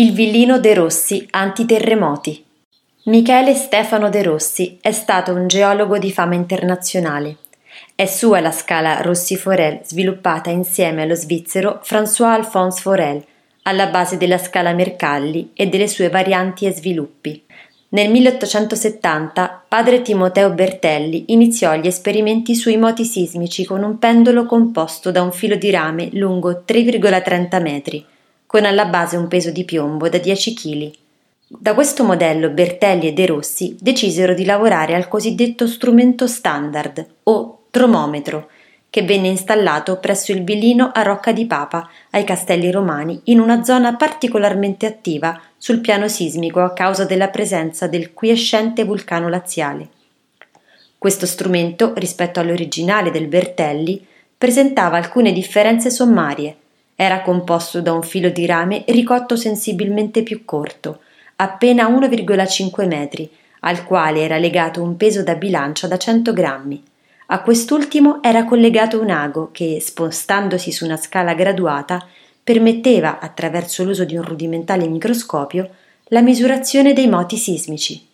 Il villino De Rossi antiterremoti. Michele Stefano De Rossi è stato un geologo di fama internazionale. È sua la scala Rossi-Forel sviluppata insieme allo svizzero François-Alphonse Forel, alla base della scala Mercalli e delle sue varianti e sviluppi. Nel 1870 padre Timoteo Bertelli iniziò gli esperimenti sui moti sismici con un pendolo composto da un filo di rame lungo 3,30 metri con alla base un peso di piombo da 10 kg. Da questo modello Bertelli e De Rossi decisero di lavorare al cosiddetto strumento standard o tromometro, che venne installato presso il villino a Rocca di Papa, ai Castelli Romani, in una zona particolarmente attiva sul piano sismico a causa della presenza del quiescente vulcano laziale. Questo strumento, rispetto all'originale del Bertelli, presentava alcune differenze sommarie, era composto da un filo di rame ricotto sensibilmente più corto, appena 1,5 metri, al quale era legato un peso da bilancia da 100 grammi. A quest'ultimo era collegato un ago che, spostandosi su una scala graduata, permetteva, attraverso l'uso di un rudimentale microscopio, la misurazione dei moti sismici.